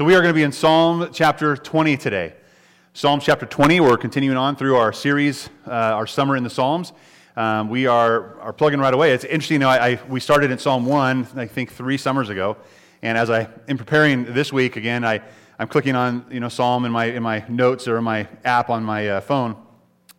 So we are going to be in Psalm chapter 20 today. Psalm chapter 20, we're continuing on through our series, uh, our Summer in the Psalms. Um, we are, are plugging right away. It's interesting, you know, I, I, we started in Psalm 1, I think, three summers ago. And as I am preparing this week, again, I, I'm clicking on, you know, Psalm in my, in my notes or my app on my uh, phone.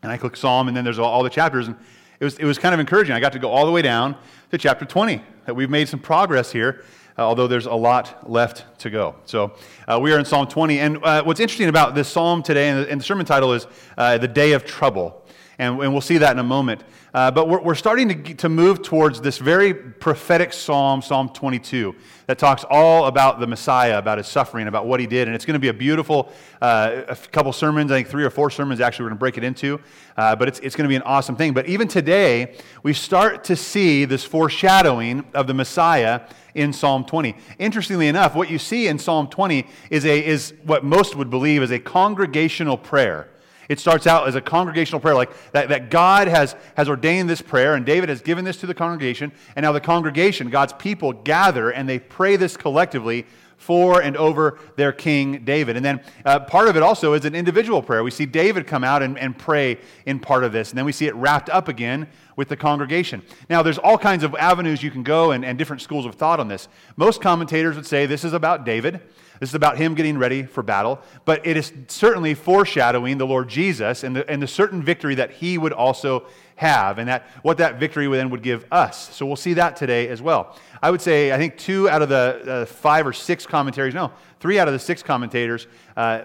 And I click Psalm, and then there's all, all the chapters. And it was, it was kind of encouraging. I got to go all the way down to chapter 20, that we've made some progress here although there's a lot left to go. So uh, we are in Psalm 20. And uh, what's interesting about this psalm today, and the, and the sermon title is uh, The Day of Trouble. And, and, we'll see that in a moment. Uh, but we're, we're starting to, to move towards this very prophetic psalm, Psalm 22, that talks all about the Messiah, about his suffering, about what he did. And it's going to be a beautiful uh, a couple sermons, I think three or four sermons actually we're going to break it into. but it's, it's going to be an awesome thing. But even today, we start to see this foreshadowing of the Messiah in Psalm 20. Interestingly enough, what you see in Psalm 20 is, a, is what most would believe is a congregational prayer. It starts out as a congregational prayer, like that, that God has, has ordained this prayer, and David has given this to the congregation, and now the congregation, God's people, gather and they pray this collectively for and over their king David. And then uh, part of it also is an individual prayer. We see David come out and, and pray in part of this, and then we see it wrapped up again with the congregation. Now, there's all kinds of avenues you can go and, and different schools of thought on this. Most commentators would say this is about David. This is about him getting ready for battle, but it is certainly foreshadowing the Lord Jesus and the, and the certain victory that he would also have, and that what that victory then would give us. So we'll see that today as well. I would say, I think two out of the uh, five or six commentaries, no, three out of the six commentators uh,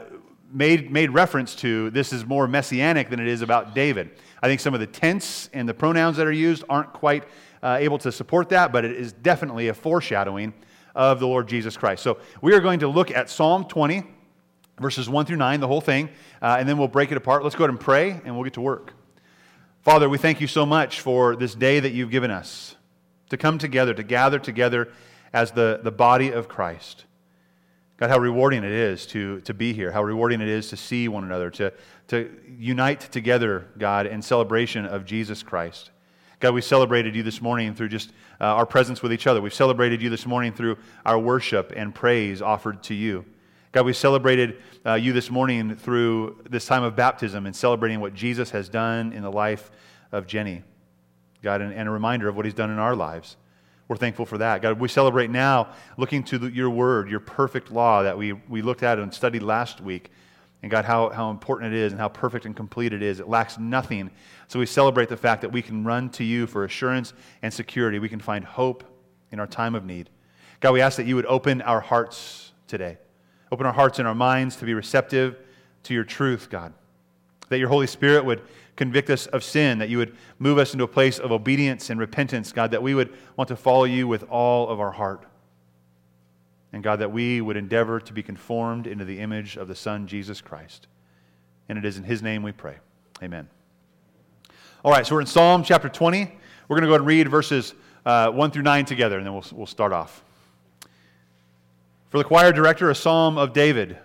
made, made reference to this is more messianic than it is about David. I think some of the tense and the pronouns that are used aren't quite uh, able to support that, but it is definitely a foreshadowing of the Lord Jesus Christ. So we are going to look at Psalm 20, verses 1 through 9, the whole thing, uh, and then we'll break it apart. Let's go ahead and pray, and we'll get to work. Father, we thank you so much for this day that you've given us to come together, to gather together as the, the body of Christ. God, how rewarding it is to, to be here, how rewarding it is to see one another, to, to unite together, God, in celebration of Jesus Christ. God, we celebrated you this morning through just uh, our presence with each other. We've celebrated you this morning through our worship and praise offered to you. God, we celebrated uh, you this morning through this time of baptism and celebrating what Jesus has done in the life of Jenny. God, and, and a reminder of what he's done in our lives. We're thankful for that. God, we celebrate now looking to the, your word, your perfect law that we, we looked at and studied last week. And God, how, how important it is and how perfect and complete it is. It lacks nothing. So we celebrate the fact that we can run to you for assurance and security. We can find hope in our time of need. God, we ask that you would open our hearts today. Open our hearts and our minds to be receptive to your truth, God. That your Holy Spirit would convict us of sin, that you would move us into a place of obedience and repentance, God, that we would want to follow you with all of our heart. And God, that we would endeavor to be conformed into the image of the Son, Jesus Christ. And it is in His name we pray. Amen. All right, so we're in Psalm chapter 20. We're going to go and read verses uh, 1 through 9 together, and then we'll, we'll start off. For the choir director, a psalm of David.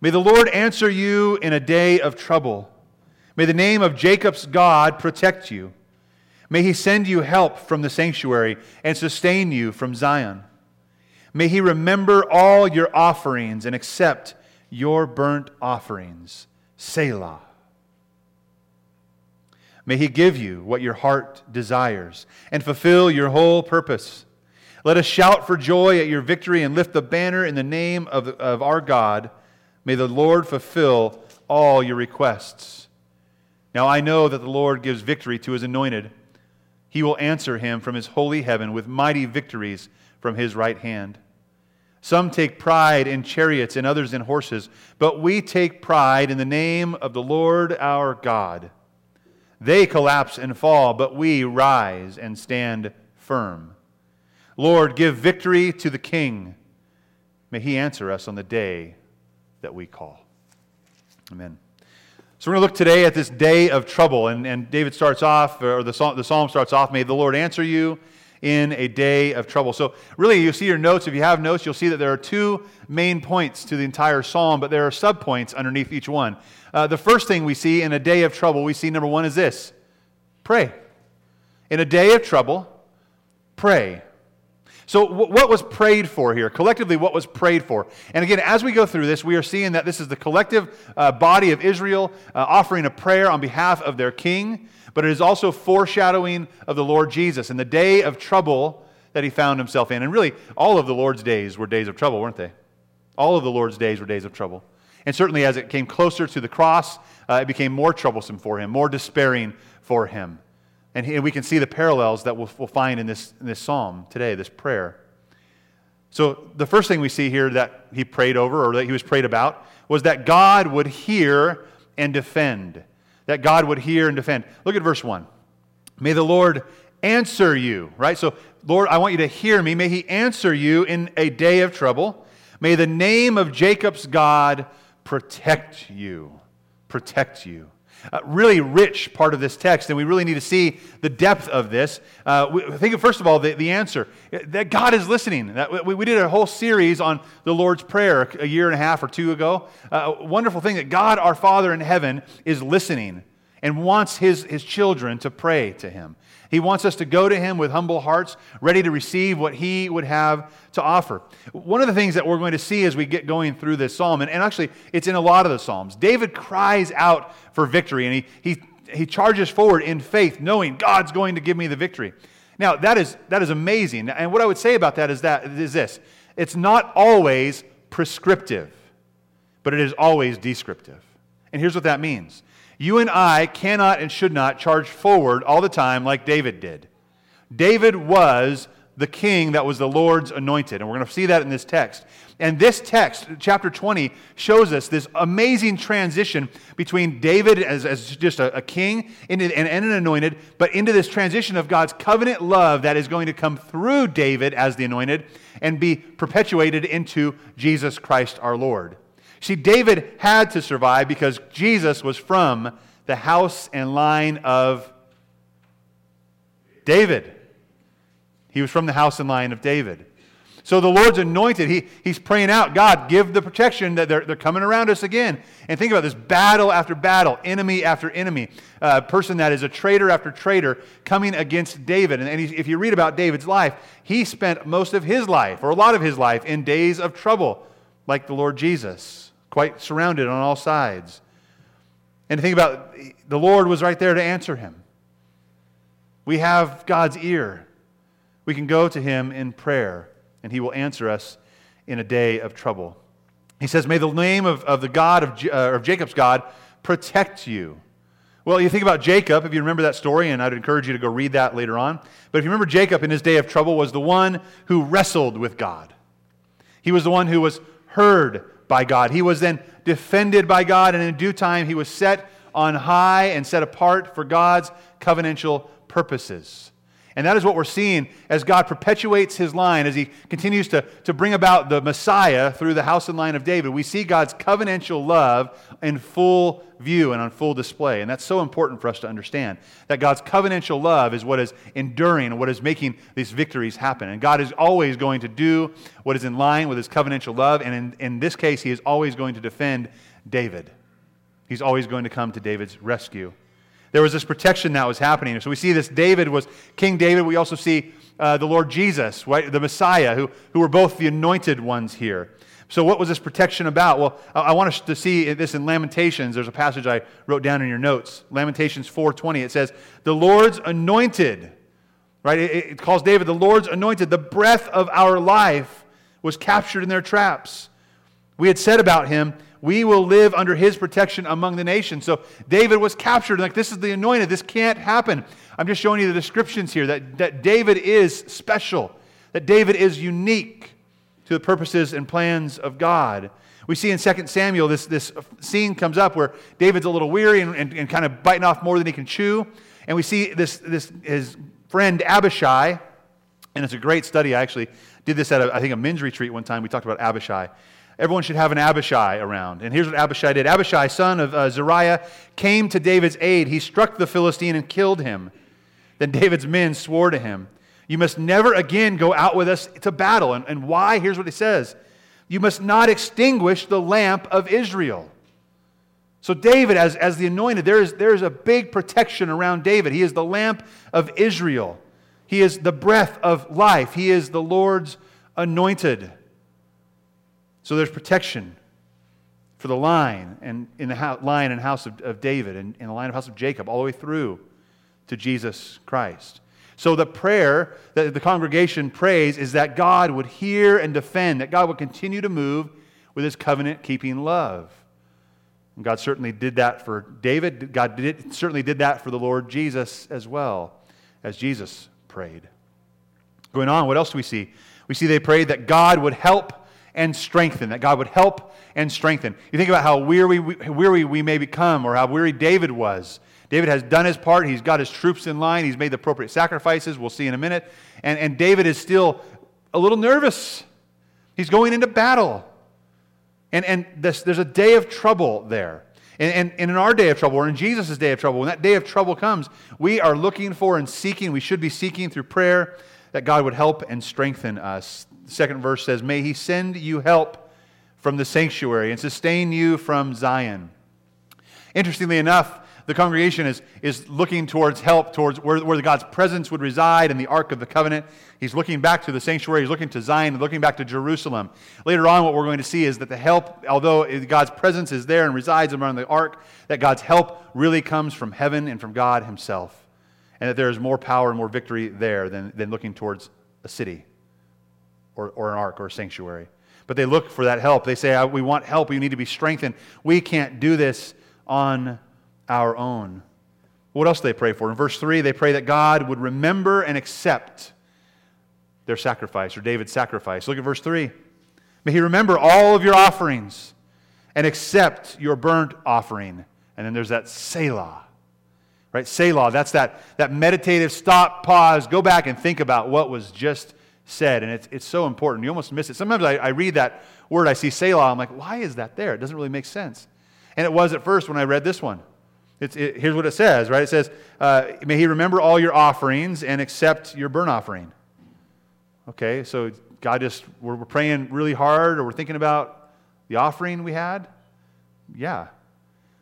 May the Lord answer you in a day of trouble. May the name of Jacob's God protect you. May he send you help from the sanctuary and sustain you from Zion. May he remember all your offerings and accept your burnt offerings. Selah. May he give you what your heart desires and fulfill your whole purpose. Let us shout for joy at your victory and lift the banner in the name of, of our God. May the Lord fulfill all your requests. Now I know that the Lord gives victory to his anointed. He will answer him from his holy heaven with mighty victories from his right hand. Some take pride in chariots and others in horses, but we take pride in the name of the Lord our God. They collapse and fall, but we rise and stand firm. Lord, give victory to the King. May he answer us on the day that we call. Amen. So we're going to look today at this day of trouble. And, and David starts off, or the psalm, the psalm starts off, May the Lord answer you in a day of trouble. So, really, you see your notes. If you have notes, you'll see that there are two main points to the entire psalm, but there are subpoints underneath each one. Uh, the first thing we see in a day of trouble, we see number one is this pray. In a day of trouble, pray. So, what was prayed for here? Collectively, what was prayed for? And again, as we go through this, we are seeing that this is the collective uh, body of Israel uh, offering a prayer on behalf of their king, but it is also foreshadowing of the Lord Jesus and the day of trouble that he found himself in. And really, all of the Lord's days were days of trouble, weren't they? All of the Lord's days were days of trouble. And certainly, as it came closer to the cross, uh, it became more troublesome for him, more despairing for him. And, he, and we can see the parallels that we'll, we'll find in this, in this psalm today, this prayer. So, the first thing we see here that he prayed over, or that he was prayed about, was that God would hear and defend. That God would hear and defend. Look at verse 1. May the Lord answer you, right? So, Lord, I want you to hear me. May he answer you in a day of trouble. May the name of Jacob's God protect you. Protect you. Uh, really rich part of this text, and we really need to see the depth of this. Uh, we, think of, first of all, the, the answer that God is listening. That, we, we did a whole series on the Lord's Prayer a year and a half or two ago. Uh, wonderful thing that God, our Father in heaven, is listening and wants his, his children to pray to him. He wants us to go to him with humble hearts, ready to receive what he would have to offer. One of the things that we're going to see as we get going through this psalm, and, and actually it's in a lot of the psalms, David cries out for victory and he, he, he charges forward in faith, knowing God's going to give me the victory. Now, that is, that is amazing. And what I would say about that is, that is this it's not always prescriptive, but it is always descriptive. And here's what that means you and I cannot and should not charge forward all the time like David did. David was the king that was the Lord's anointed. And we're going to see that in this text. And this text, chapter 20, shows us this amazing transition between David as, as just a, a king and, and an anointed, but into this transition of God's covenant love that is going to come through David as the anointed and be perpetuated into Jesus Christ our Lord. See, David had to survive because Jesus was from the house and line of David. He was from the house and line of David. So the Lord's anointed. He, he's praying out, God, give the protection that they're, they're coming around us again. And think about this battle after battle, enemy after enemy, a uh, person that is a traitor after traitor coming against David. And, and if you read about David's life, he spent most of his life, or a lot of his life, in days of trouble, like the Lord Jesus quite surrounded on all sides. And think about the Lord was right there to answer him. We have God's ear. We can go to him in prayer, and he will answer us in a day of trouble. He says, May the name of, of the God of, uh, of Jacob's God protect you. Well, you think about Jacob, if you remember that story, and I'd encourage you to go read that later on. But if you remember, Jacob in his day of trouble was the one who wrestled with God. He was the one who was heard by God. He was then defended by God, and in due time, he was set on high and set apart for God's covenantal purposes. And that is what we're seeing as God perpetuates his line, as he continues to, to bring about the Messiah through the house and line of David. We see God's covenantal love in full view and on full display. And that's so important for us to understand that God's covenantal love is what is enduring and what is making these victories happen. And God is always going to do what is in line with his covenantal love. And in, in this case, he is always going to defend David. He's always going to come to David's rescue. There was this protection that was happening. So we see this David was King David. We also see uh, the Lord Jesus, right? the Messiah, who, who were both the anointed ones here. So, what was this protection about? Well, I want us to see this in Lamentations. There's a passage I wrote down in your notes. Lamentations 4:20. It says, "The Lord's anointed." Right? It, it calls David the Lord's anointed. The breath of our life was captured in their traps. We had said about him, we will live under his protection among the nations. So David was captured. Like, this is the anointed. This can't happen. I'm just showing you the descriptions here that, that David is special, that David is unique to the purposes and plans of God. We see in 2 Samuel this, this scene comes up where David's a little weary and, and, and kind of biting off more than he can chew. And we see this, this his friend Abishai, and it's a great study. I actually did this at, a, I think, a men's retreat one time. We talked about Abishai. Everyone should have an Abishai around. And here's what Abishai did Abishai, son of uh, Zeruiah, came to David's aid. He struck the Philistine and killed him. Then David's men swore to him, You must never again go out with us to battle. And, and why? Here's what he says You must not extinguish the lamp of Israel. So, David, as, as the anointed, there is, there is a big protection around David. He is the lamp of Israel. He is the breath of life. He is the Lord's anointed. So there's protection for the line and in the house, line and house of, of David and in the line of house of Jacob all the way through to Jesus Christ. So the prayer that the congregation prays is that God would hear and defend, that God would continue to move with his covenant keeping love. And God certainly did that for David. God did, certainly did that for the Lord Jesus as well, as Jesus prayed. Going on, what else do we see? We see they prayed that God would help and strengthen, that God would help and strengthen. You think about how weary, weary we may become or how weary David was. David has done his part. He's got his troops in line. He's made the appropriate sacrifices. We'll see in a minute. And, and David is still a little nervous. He's going into battle. And, and this, there's a day of trouble there. And, and, and in our day of trouble, or in Jesus' day of trouble, when that day of trouble comes, we are looking for and seeking, we should be seeking through prayer that God would help and strengthen us. The second verse says, May he send you help from the sanctuary and sustain you from Zion. Interestingly enough, the congregation is, is looking towards help, towards where, where God's presence would reside in the Ark of the Covenant. He's looking back to the sanctuary, he's looking to Zion, looking back to Jerusalem. Later on, what we're going to see is that the help, although God's presence is there and resides around the Ark, that God's help really comes from heaven and from God Himself. And that there is more power and more victory there than, than looking towards a city or, or an ark or a sanctuary. But they look for that help. They say, We want help. We need to be strengthened. We can't do this on our own. What else do they pray for? In verse 3, they pray that God would remember and accept their sacrifice or David's sacrifice. Look at verse 3. May he remember all of your offerings and accept your burnt offering. And then there's that Selah. Right? Selah, that's that, that meditative stop, pause, go back and think about what was just said. And it's, it's so important. You almost miss it. Sometimes I, I read that word, I see Selah, I'm like, why is that there? It doesn't really make sense. And it was at first when I read this one. It, here's what it says, right? It says, uh, May he remember all your offerings and accept your burnt offering. Okay, so God just, we're, we're praying really hard or we're thinking about the offering we had? Yeah.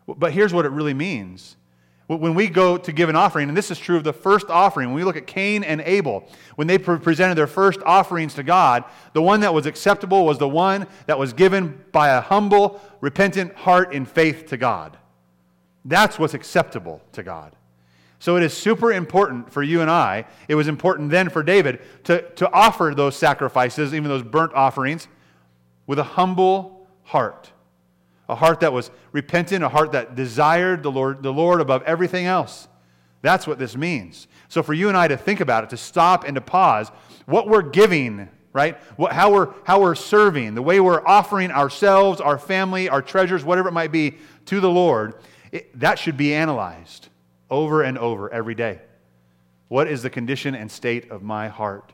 But here's what it really means. When we go to give an offering, and this is true of the first offering, when we look at Cain and Abel, when they presented their first offerings to God, the one that was acceptable was the one that was given by a humble, repentant heart in faith to God. That's what's acceptable to God. So it is super important for you and I. It was important then for David to, to offer those sacrifices, even those burnt offerings, with a humble heart. A heart that was repentant, a heart that desired the Lord, the Lord above everything else. That's what this means. So for you and I to think about it, to stop and to pause, what we're giving, right? What, how, we're, how we're serving, the way we're offering ourselves, our family, our treasures, whatever it might be, to the Lord it, that should be analyzed over and over every day. What is the condition and state of my heart?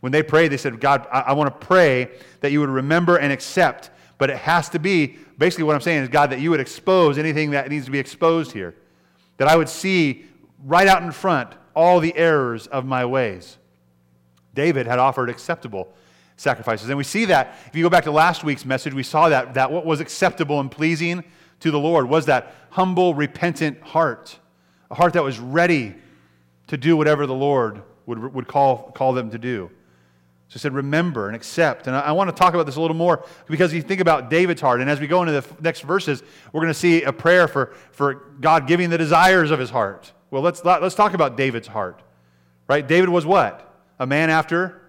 When they prayed, they said, God, I, I want to pray that you would remember and accept, but it has to be basically what I'm saying is, God, that you would expose anything that needs to be exposed here. That I would see right out in front all the errors of my ways. David had offered acceptable sacrifices. And we see that, if you go back to last week's message, we saw that, that what was acceptable and pleasing to the Lord was that humble, repentant heart, a heart that was ready to do whatever the Lord would, would call, call them to do. So he said, remember and accept. And I, I, want to talk about this a little more because you think about David's heart. And as we go into the next verses, we're going to see a prayer for, for God giving the desires of his heart. Well, let's, let's talk about David's heart. Right? David was what? A man after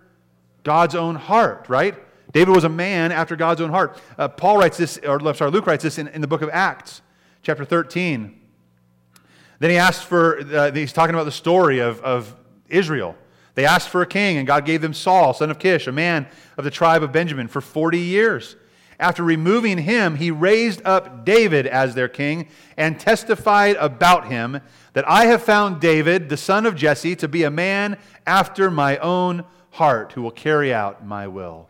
God's own heart, right? David was a man after God's own heart. Uh, Paul writes this, or sorry, Luke writes this in, in the book of Acts, chapter 13. Then he asked for, uh, he's talking about the story of, of Israel. They asked for a king, and God gave them Saul, son of Kish, a man of the tribe of Benjamin, for 40 years. After removing him, he raised up David as their king and testified about him that I have found David, the son of Jesse, to be a man after my own heart who will carry out my will.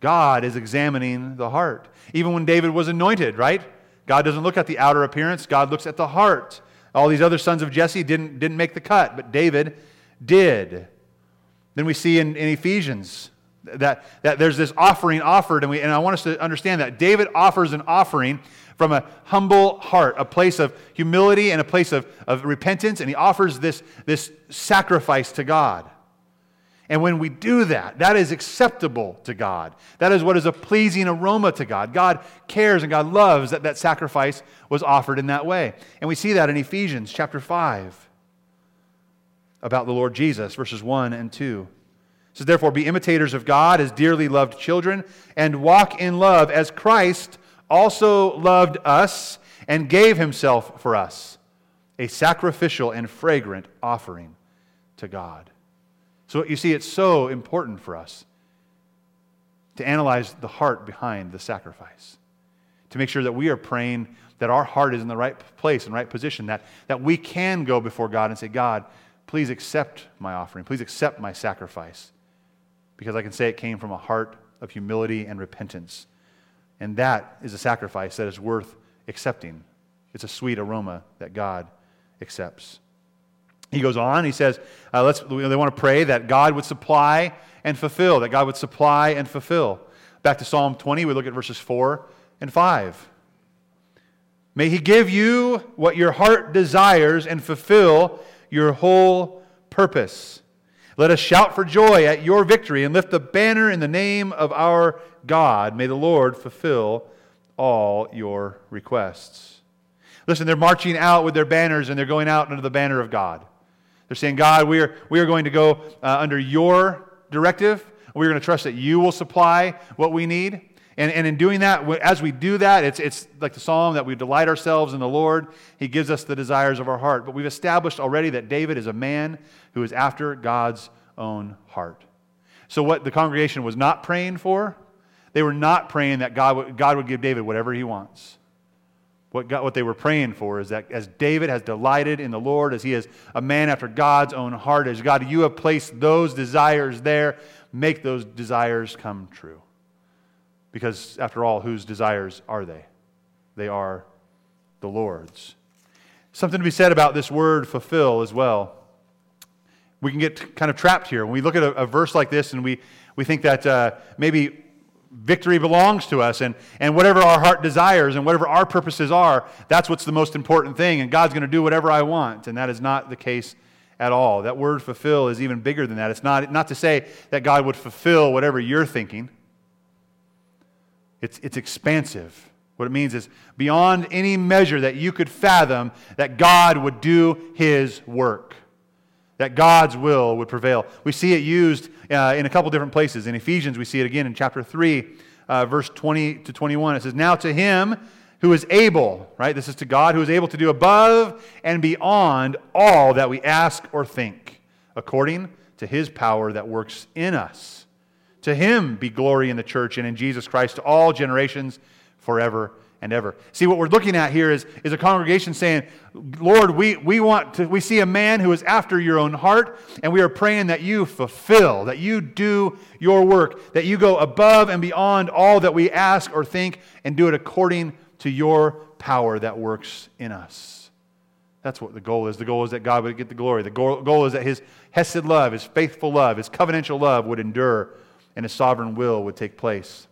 God is examining the heart. Even when David was anointed, right? God doesn't look at the outer appearance, God looks at the heart. All these other sons of Jesse didn't, didn't make the cut, but David did. Then we see in, in Ephesians, That, that there's this offering offered, and, we, and I want us to understand that. David offers an offering from a humble heart, a place of humility and a place of, of repentance, and he offers this, this sacrifice to God. And when we do that, that is acceptable to God. That is what is a pleasing aroma to God. God cares and God loves that that sacrifice was offered in that way. And we see that in Ephesians chapter 5 about the Lord Jesus, verses 1 and 2. It says, Therefore, be imitators of God as dearly loved children, and walk in love as Christ also loved us and gave himself for us, a sacrificial and fragrant offering to God. So you see, it's so important for us to analyze the heart behind the sacrifice, to make sure that we are praying that our heart is in the right place and right position, that, that we can go before God and say, God, please accept my offering, please accept my sacrifice, because I can say it came from a heart of humility and repentance. And that is a sacrifice that is worth accepting. It's a sweet aroma that God accepts. He goes on, he says, uh, let's, they want to pray that God would supply and fulfill, that God would supply and fulfill. Back to Psalm 20, we look at verses 4 and 5. May he give you what your heart desires and fulfill your whole purpose. Let us shout for joy at your victory and lift the banner in the name of our God. May the Lord fulfill all your requests. Listen, they're marching out with their banners and they're going out under the banner of God. They're saying, God, we are, we are going to go uh, under your directive. We're going to trust that you will supply what we need. And, and in doing that, as we do that, it's, it's like the psalm that we delight ourselves in the Lord. He gives us the desires of our heart. But we've established already that David is a man who is after God's own heart. So, what the congregation was not praying for, they were not praying that God would, God would give David whatever he wants. What, God, what they were praying for is that as David has delighted in the Lord, as he is a man after God's own heart, as God, you have placed those desires there, make those desires come true. Because, after all, whose desires are they? They are the Lord's. Something to be said about this word fulfill as well. We can get kind of trapped here. When we look at a, a verse like this and we, we think that uh, maybe victory belongs to us and, and whatever our heart desires and whatever our purposes are, that's what's the most important thing. And God's going to do whatever I want. And that is not the case at all. That word fulfill is even bigger than that. It's not, not to say that God would fulfill whatever you're thinking. It's, it's expansive. What it means is beyond any measure that you could fathom, that God would do his work, that God's will would prevail. We see it used uh, in a couple different places. In Ephesians, we see it again in chapter 3, uh, verse 20 to 21. It says, Now to him who is able, right? This is to God who is able to do above and beyond all that we ask or think, according to his power that works in us. To him be glory in the church and in Jesus Christ to all generations forever and ever. See, what we're looking at here is, is a congregation saying, Lord, we, we want to, we see a man who is after your own heart, and we are praying that you fulfill, that you do your work, that you go above and beyond all that we ask or think, and do it according to your power that works in us. That's what the goal is. The goal is that God would get the glory. The goal, goal is that his Hesed love, his faithful love, his covenantal love would endure and his sovereign will would take place.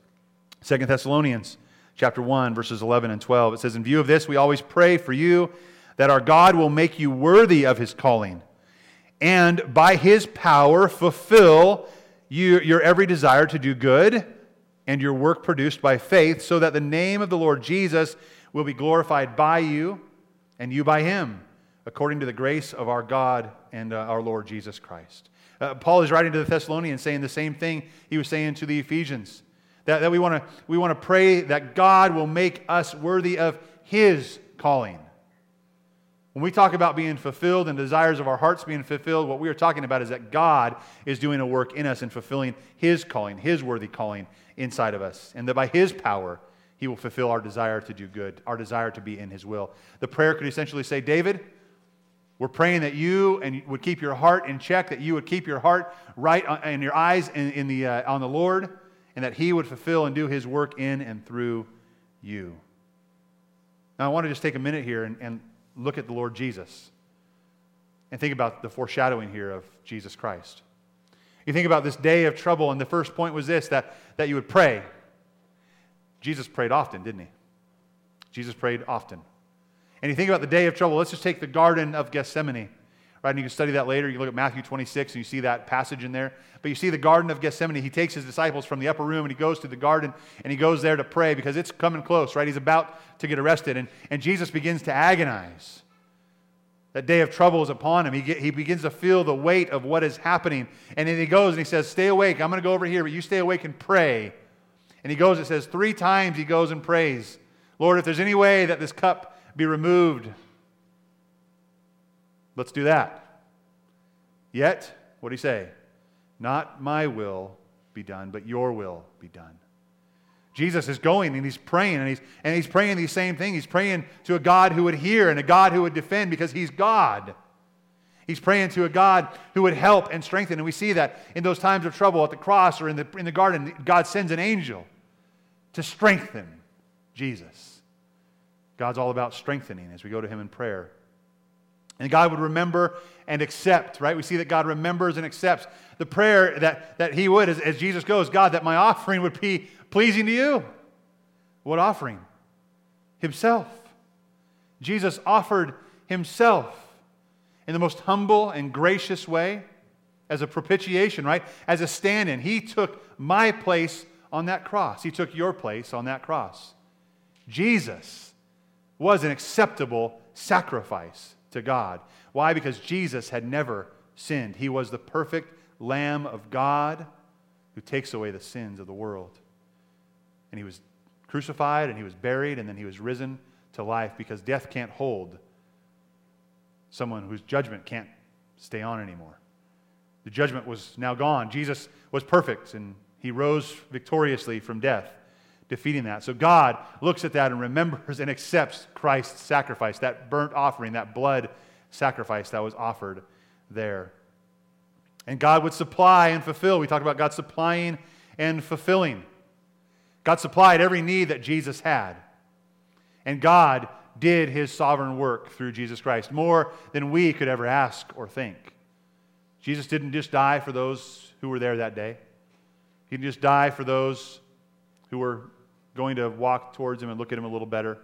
Second Thessalonians chapter 1 verses 11 and 12 it says in view of this we always pray for you that our God will make you worthy of his calling and by his power fulfill you, your every desire to do good and your work produced by faith so that the name of the Lord Jesus will be glorified by you and you by him according to the grace of our God and uh, our Lord Jesus Christ. Uh, Paul is writing to the Thessalonians saying the same thing he was saying to the Ephesians. That, that we want to we wanna pray that God will make us worthy of his calling. When we talk about being fulfilled and desires of our hearts being fulfilled, what we are talking about is that God is doing a work in us and fulfilling his calling, his worthy calling inside of us. And that by his power, he will fulfill our desire to do good, our desire to be in his will. The prayer could essentially say, David, we're praying that you and would keep your heart in check, that you would keep your heart right and your eyes in, in the, uh, on the Lord, and that He would fulfill and do His work in and through you. Now, I want to just take a minute here and, and look at the Lord Jesus and think about the foreshadowing here of Jesus Christ. You think about this day of trouble, and the first point was this that, that you would pray. Jesus prayed often, didn't he? Jesus prayed often. And you think about the day of trouble, let's just take the Garden of Gethsemane. Right, and you can study that later. You look at Matthew 26 and you see that passage in there. But you see the Garden of Gethsemane. He takes his disciples from the upper room and he goes to the garden and he goes there to pray because it's coming close, right? He's about to get arrested. And, and Jesus begins to agonize. That day of trouble is upon him. He, get, he begins to feel the weight of what is happening. And then he goes and he says, Stay awake. I'm going to go over here, but you stay awake and pray. And he goes, it says, three times he goes and prays, Lord, if there's any way that this cup be removed, let's do that. Yet, what do he say? Not my will be done, but your will be done. Jesus is going and he's praying and he's, and he's praying the same thing. He's praying to a God who would hear and a God who would defend because he's God. He's praying to a God who would help and strengthen. And we see that in those times of trouble at the cross or in the, in the garden, God sends an angel to strengthen Jesus. God's all about strengthening as we go to him in prayer. And God would remember and accept, right? We see that God remembers and accepts the prayer that, that He would, as, as Jesus goes, God, that my offering would be pleasing to you. What offering? Himself. Jesus offered Himself in the most humble and gracious way as a propitiation, right? As a stand in. He took my place on that cross, He took your place on that cross. Jesus was an acceptable sacrifice to God. Why? Because Jesus had never sinned. He was the perfect Lamb of God who takes away the sins of the world. And he was crucified and he was buried and then he was risen to life because death can't hold someone whose judgment can't stay on anymore. The judgment was now gone. Jesus was perfect and he rose victoriously from death defeating that. So God looks at that and remembers and accepts Christ's sacrifice, that burnt offering, that blood sacrifice that was offered there. And God would supply and fulfill. We talked about God supplying and fulfilling. God supplied every need that Jesus had. And God did his sovereign work through Jesus Christ, more than we could ever ask or think. Jesus didn't just die for those who were there that day, He didn't just die for those who were going to walk towards him and look at him a little better.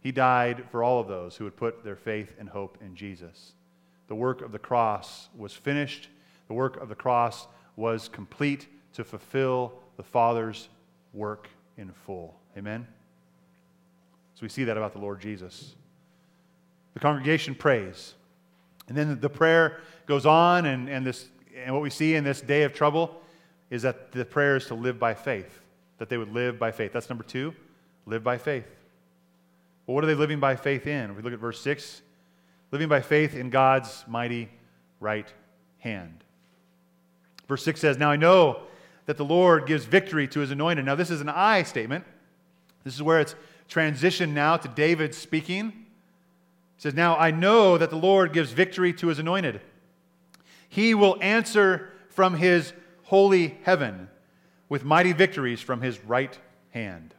He died for all of those who would put their faith and hope in Jesus. The work of the cross was finished, the work of the cross was complete to fulfill the Father's work in full. Amen? So we see that about the Lord Jesus. The congregation prays. And then the prayer goes on, and, and, this, and what we see in this day of trouble is that the prayer is to live by faith that they would live by faith. That's number two, live by faith. Well, what are they living by faith in? If we look at verse 6, living by faith in God's mighty right hand. Verse 6 says, Now I know that the Lord gives victory to his anointed. Now, this is an I statement. This is where it's transitioned now to David speaking. He says, Now I know that the Lord gives victory to his anointed. He will answer from his holy heaven with mighty victories from his right hand.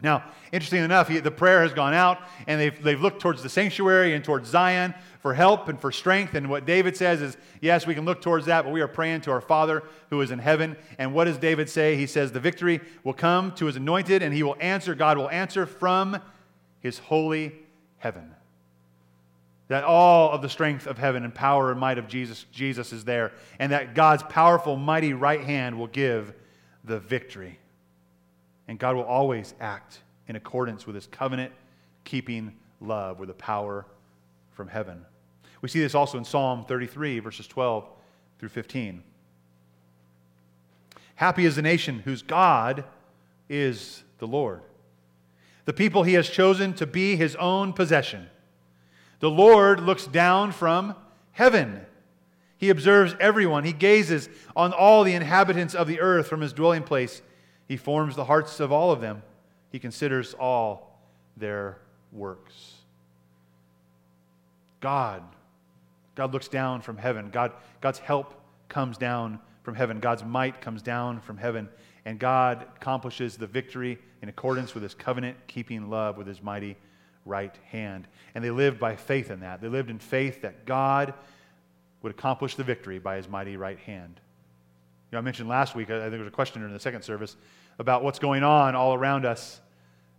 Now, interesting enough, he, the prayer has gone out and they've, they've looked towards the sanctuary and towards Zion for help and for strength. And what David says is, yes, we can look towards that, but we are praying to our Father who is in heaven. And what does David say? He says, the victory will come to his anointed and he will answer, God will answer from his holy heaven. That all of the strength of heaven and power and might of Jesus, Jesus is there, and that God's powerful, mighty right hand will give the victory. And God will always act in accordance with his covenant keeping love with the power from heaven. We see this also in Psalm 33, verses 12 through 15. Happy is the nation whose God is the Lord, the people he has chosen to be his own possession. The Lord looks down from heaven he observes everyone. He gazes on all the inhabitants of the earth from his dwelling place. He forms the hearts of all of them. He considers all their works. God, God looks down from heaven. God, God's help comes down from heaven. God's might comes down from heaven. And God accomplishes the victory in accordance with his covenant keeping love with his mighty right hand. And they lived by faith in that. They lived in faith that God would accomplish the victory by his mighty right hand. You know, I mentioned last week, I think there was a question in the second service about what's going on all around us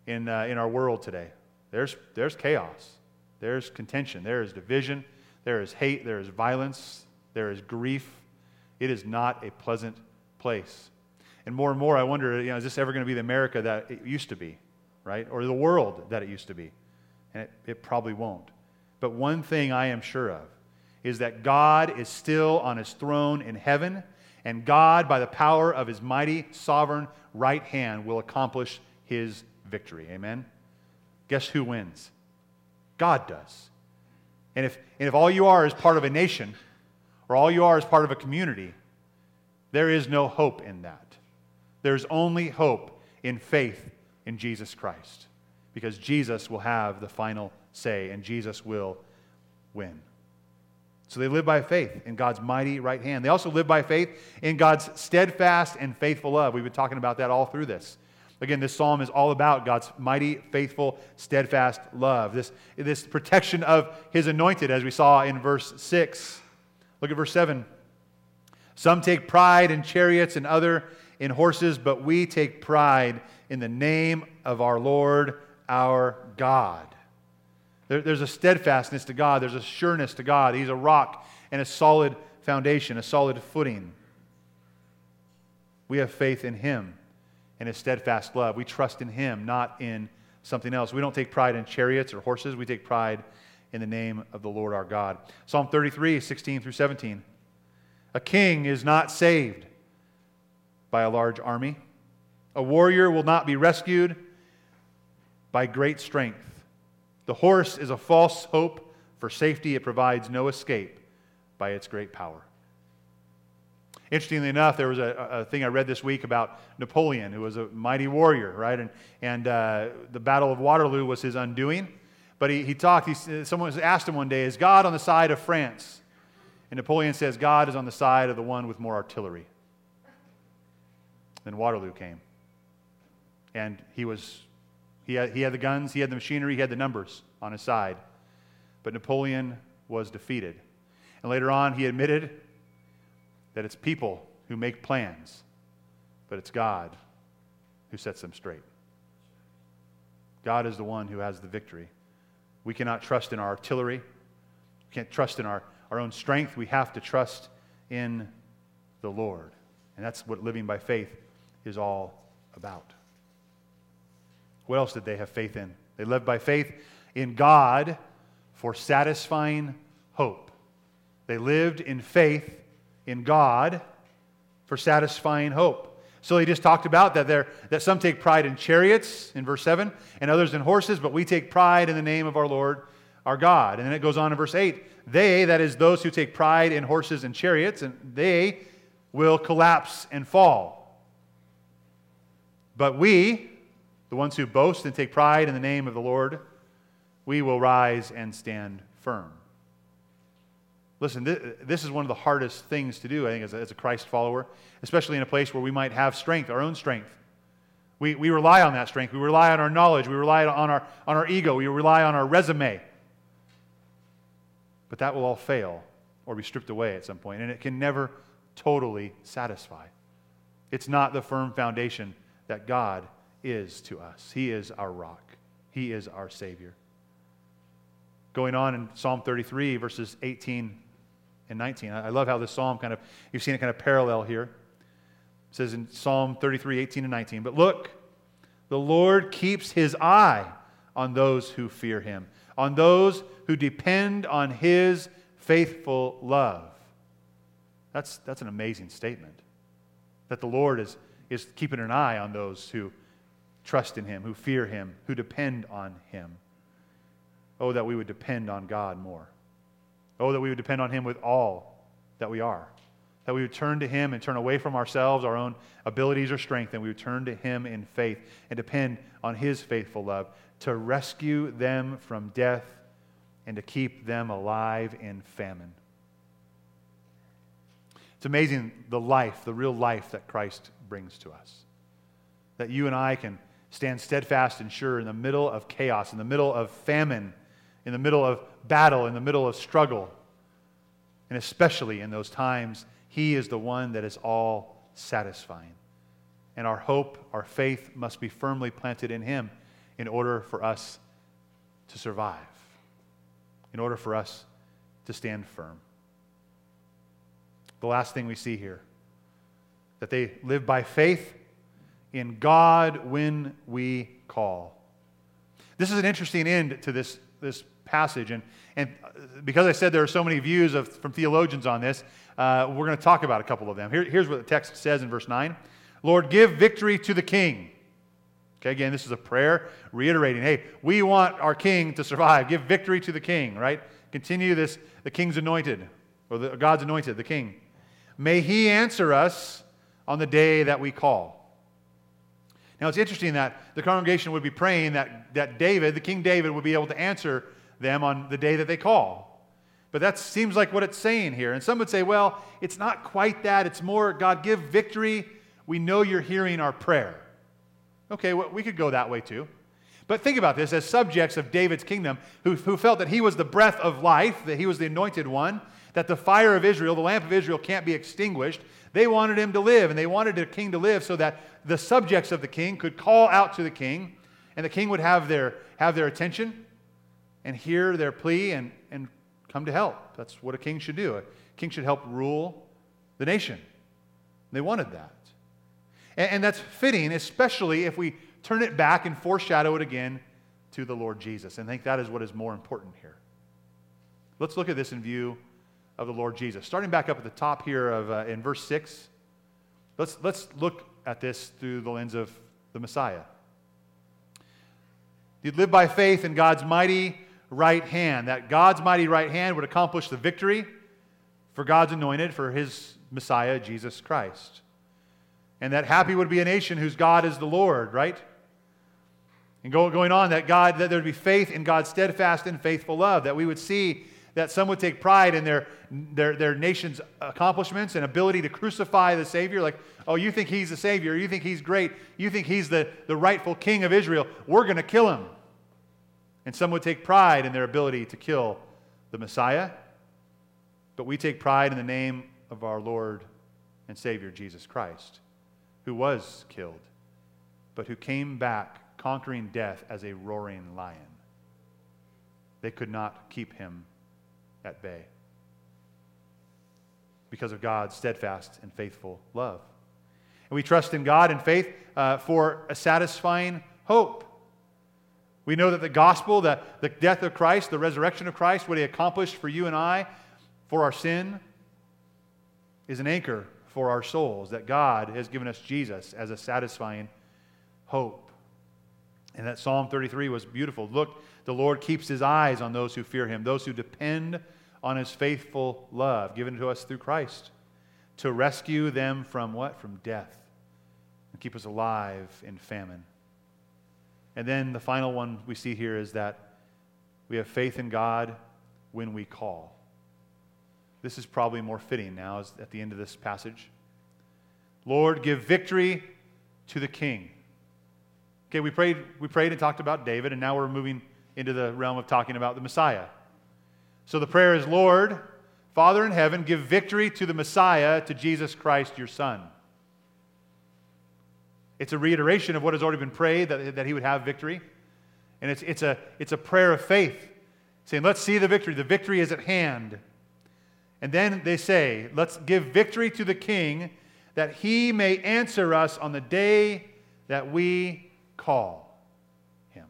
in, uh, in our world today. There's, there's chaos, there's contention, there is division, there is hate, there is violence, there is grief. It is not a pleasant place. And more and more, I wonder, you know, is this ever going to be the America that it used to be, right? Or the world that it used to be? And it, it probably won't. But one thing I am sure of is that God is still on his throne in heaven, and God, by the power of his mighty, sovereign right hand, will accomplish his victory. Amen? Guess who wins? God does. And if, and if all you are is part of a nation, or all you are is part of a community, there is no hope in that. There's only hope in faith in Jesus Christ because Jesus will have the final say and Jesus will win. So they live by faith in God's mighty right hand. They also live by faith in God's steadfast and faithful love. We've been talking about that all through this. Again, this psalm is all about God's mighty, faithful, steadfast love. This, this protection of his anointed, as we saw in verse 6. Look at verse 7. Some take pride in chariots and other in horses, but we take pride in the name of our Lord our God. There, there's a steadfastness to God, there's a sureness to God. He's a rock and a solid foundation, a solid footing. We have faith in Him and His steadfast love. We trust in Him, not in something else. We don't take pride in chariots or horses, we take pride in the name of the Lord our God. Psalm 33, 16 through 17. A king is not saved by a large army. A warrior will not be rescued by great strength. The horse is a false hope for safety, it provides no escape by its great power. Interestingly enough, there was a, a, thing I read this week about Napoleon, who was a mighty warrior, right? And, and uh, the Battle of Waterloo was his undoing. But he, he talked, he, someone asked him one day, Is God on the side of France? And Napoleon says, God is on the side of the one with more artillery. Then Waterloo came. And he was, he had, he had the guns, he had the machinery, he had the numbers on his side. But Napoleon was defeated. And later on, he admitted that it's people who make plans, but it's God who sets them straight. God is the one who has the victory. We cannot trust in our artillery. We can't trust in our, our own strength. We have to trust in the Lord. And that's what living by faith is all about. What else did they have faith in? They lived by faith in God for satisfying hope. They lived in faith in God for satisfying hope. So he just talked about that, there, that some take pride in chariots in verse 7 and others in horses, but we take pride in the name of our Lord our God. And then it goes on in verse 8 they, that is, those who take pride in horses and chariots, and they will collapse and fall. But we, the ones who boast and take pride in the name of the Lord, we will rise and stand firm. Listen, this is one of the hardest things to do, I think, as a, Christ follower, especially in a place where we might have strength, our own strength. We, we rely on that strength. We rely on our knowledge. We rely on our, on our ego. We rely on our resume. But that will all fail or be stripped away at some point, and it can never totally satisfy. It's not the firm foundation that God is to us. He is our rock, He is our Savior. Going on in Psalm 33, verses 18 and 19. I love how this psalm kind of, you've seen it kind of parallel here. It says in Psalm 33, 18 and 19, But look, the Lord keeps his eye on those who fear him, on those who depend on his faithful love. That's, that's an amazing statement. That the Lord is, is keeping an eye on those who trust in him, who fear him, who depend on him. Oh, that we would depend on God more. Oh, that we would depend on Him with all that we are. That we would turn to Him and turn away from ourselves, our own abilities or strength, and we would turn to Him in faith and depend on His faithful love to rescue them from death and to keep them alive in famine. It's amazing the life, the real life that Christ brings to us. That you and I can stand steadfast and sure in the middle of chaos, in the middle of famine in the middle of battle, in the middle of struggle, And especially in those times, He is the one that is all satisfying. And our hope, our faith must be firmly planted in Him in order for us to survive, in order for us to stand firm. The last thing we see here that they live by faith in God when we call. This is an interesting end to this, this passage. And, and because I said there are so many views of, from theologians on this, uh, we're going to talk about a couple of them. Here, here's what the text says in verse 9 Lord, give victory to the king. Okay, again, this is a prayer reiterating, hey, we want our king to survive. Give victory to the king, right? Continue this, the king's anointed, or the, God's anointed, the king. May he answer us on the day that we call. Now, it's interesting that the congregation would be praying that, that David, the King David, would be able to answer them on the day that they call. But that seems like what it's saying here. And some would say, well, it's not quite that. It's more, God, give victory. We know you're hearing our prayer. Okay, well, we could go that way too. But think about this as subjects of David's kingdom who, who felt that he was the breath of life, that he was the anointed one, that the fire of Israel, the lamp of Israel, can't be extinguished. They wanted him to live, and they wanted the king to live so that the subjects of the king could call out to the king, and the king would have their, have their attention and hear their plea and, and come to help. That's what a king should do. A king should help rule the nation. They wanted that. And, and that's fitting, especially if we turn it back and foreshadow it again to the Lord Jesus. And I think that is what is more important here. Let's look at this in view of the Lord Jesus. Starting back up at the top here of, uh, in verse 6, let's, let's look at this through the lens of the Messiah. You'd live by faith in God's mighty right hand, that God's mighty right hand would accomplish the victory for God's anointed, for his Messiah, Jesus Christ. And that happy would be a nation whose God is the Lord, right? And going on, that God, that there would be faith in God's steadfast and faithful love, that we would see that some would take pride in their, their, their nation's accomplishments and ability to crucify the Savior. Like, oh, you think he's the Savior. You think he's great. You think he's the, the rightful king of Israel. We're going to kill him. And some would take pride in their ability to kill the Messiah. But we take pride in the name of our Lord and Savior, Jesus Christ, who was killed, but who came back conquering death as a roaring lion. They could not keep him at bay because of God's steadfast and faithful love. And we trust in God and faith uh, for a satisfying hope. We know that the gospel, that the death of Christ, the resurrection of Christ, what he accomplished for you and I, for our sin, is an anchor for our souls, that God has given us Jesus as a satisfying hope. And that Psalm 33 was beautiful. Look, the Lord keeps his eyes on those who fear him, those who depend on his faithful love given to us through Christ to rescue them from what? From death and keep us alive in famine. And then the final one we see here is that we have faith in God when we call. This is probably more fitting now at the end of this passage. Lord, give victory to the king. Okay, we prayed, we prayed and talked about David, and now we're moving into the realm of talking about the Messiah. So the prayer is Lord, Father in heaven, give victory to the Messiah, to Jesus Christ, your Son. It's a reiteration of what has already been prayed that, that he would have victory. And it's, it's, a, it's a prayer of faith, saying, Let's see the victory. The victory is at hand. And then they say, Let's give victory to the King that he may answer us on the day that we call. Him.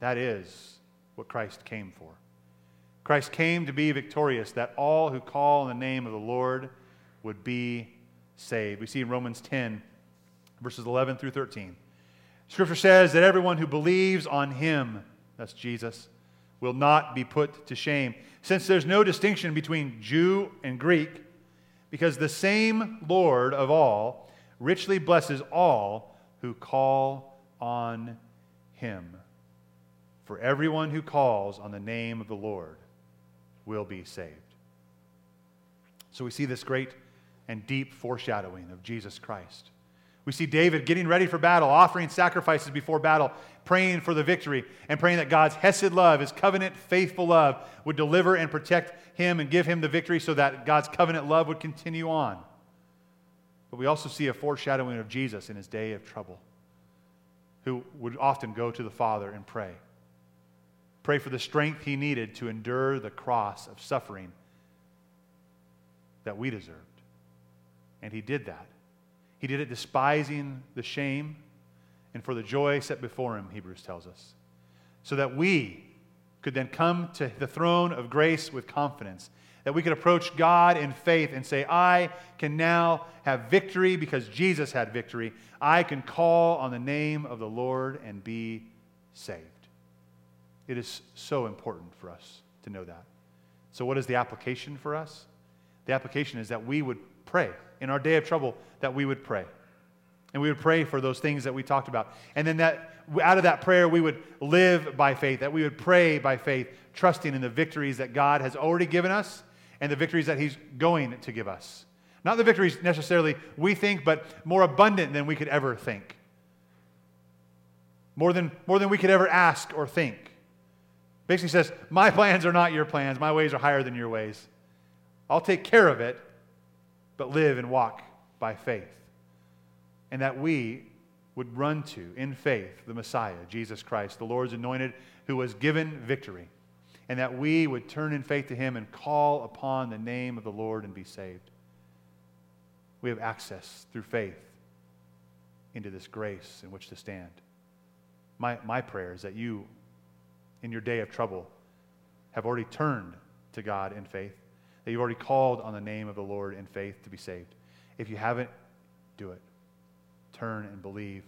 That is what Christ came for. Christ came to be victorious, that all who call on the name of the Lord would be saved. We see in Romans 10, verses 11 through 13. Scripture says that everyone who believes on him, that's Jesus, will not be put to shame, since there's no distinction between Jew and Greek, because the same Lord of all richly blesses all who call on him. For everyone who calls on the name of the Lord will be saved. So we see this great and deep foreshadowing of Jesus Christ. We see David getting ready for battle, offering sacrifices before battle, praying for the victory, and praying that God's Hesed love, his covenant faithful love, would deliver and protect him and give him the victory so that God's covenant love would continue on. But we also see a foreshadowing of Jesus in his day of trouble, who would often go to the Father and pray. Pray for the strength he needed to endure the cross of suffering that we deserved. And he did that. He did it despising the shame and for the joy set before him, Hebrews tells us, so that we could then come to the throne of grace with confidence, that we could approach God in faith and say, I can now have victory because Jesus had victory. I can call on the name of the Lord and be saved. It is so important for us to know that. So, what is the application for us? The application is that we would pray in our day of trouble that we would pray. And we would pray for those things that we talked about. And then that out of that prayer we would live by faith, that we would pray by faith, trusting in the victories that God has already given us and the victories that he's going to give us. Not the victories necessarily we think, but more abundant than we could ever think. More than, more than we could ever ask or think. Basically says, My plans are not your plans. My ways are higher than your ways. I'll take care of it, but live and walk by faith. And that we would run to, in faith, the Messiah, Jesus Christ, the Lord's anointed, who was given victory. And that we would turn in faith to him and call upon the name of the Lord and be saved. We have access through faith into this grace in which to stand. My, my prayer is that you, in your day of trouble, have already turned to God in faith that you've already called on the name of the Lord in faith to be saved. If you haven't, do it. Turn and believe.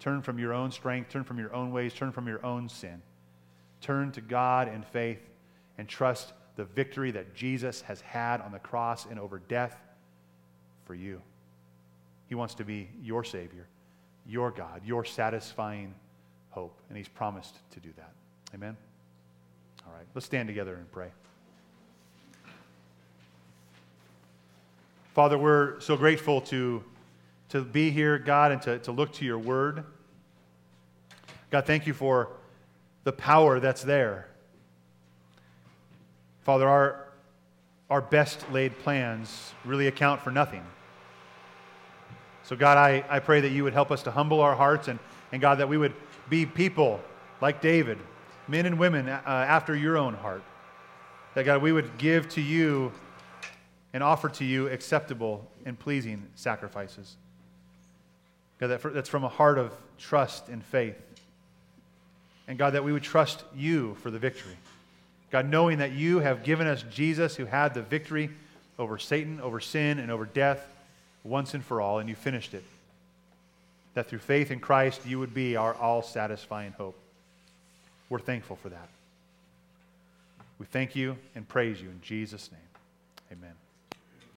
Turn from your own strength, turn from your own ways, turn from your own sin. Turn to God in faith and trust the victory that Jesus has had on the cross and over death for you. He wants to be your Savior, your God, your satisfying hope, and He's promised to do that. Amen? All right, let's stand together and pray. Father, we're so grateful to, to be here, God, and to, to look to your word. God, thank you for the power that's there. Father, our, our best laid plans really account for nothing. So, God, I, I pray that you would help us to humble our hearts and, and, God, that we would be people like David, men and women uh, after your own heart. That, God, we would give to you and offer to you acceptable and pleasing sacrifices. God, that for, that's from a heart of trust and faith. And God, that we would trust you for the victory. God, knowing that you have given us Jesus who had the victory over Satan, over sin, and over death once and for all, and you finished it. That through faith in Christ, you would be our all satisfying hope. We're thankful for that. We thank you and praise you in Jesus' name. Amen.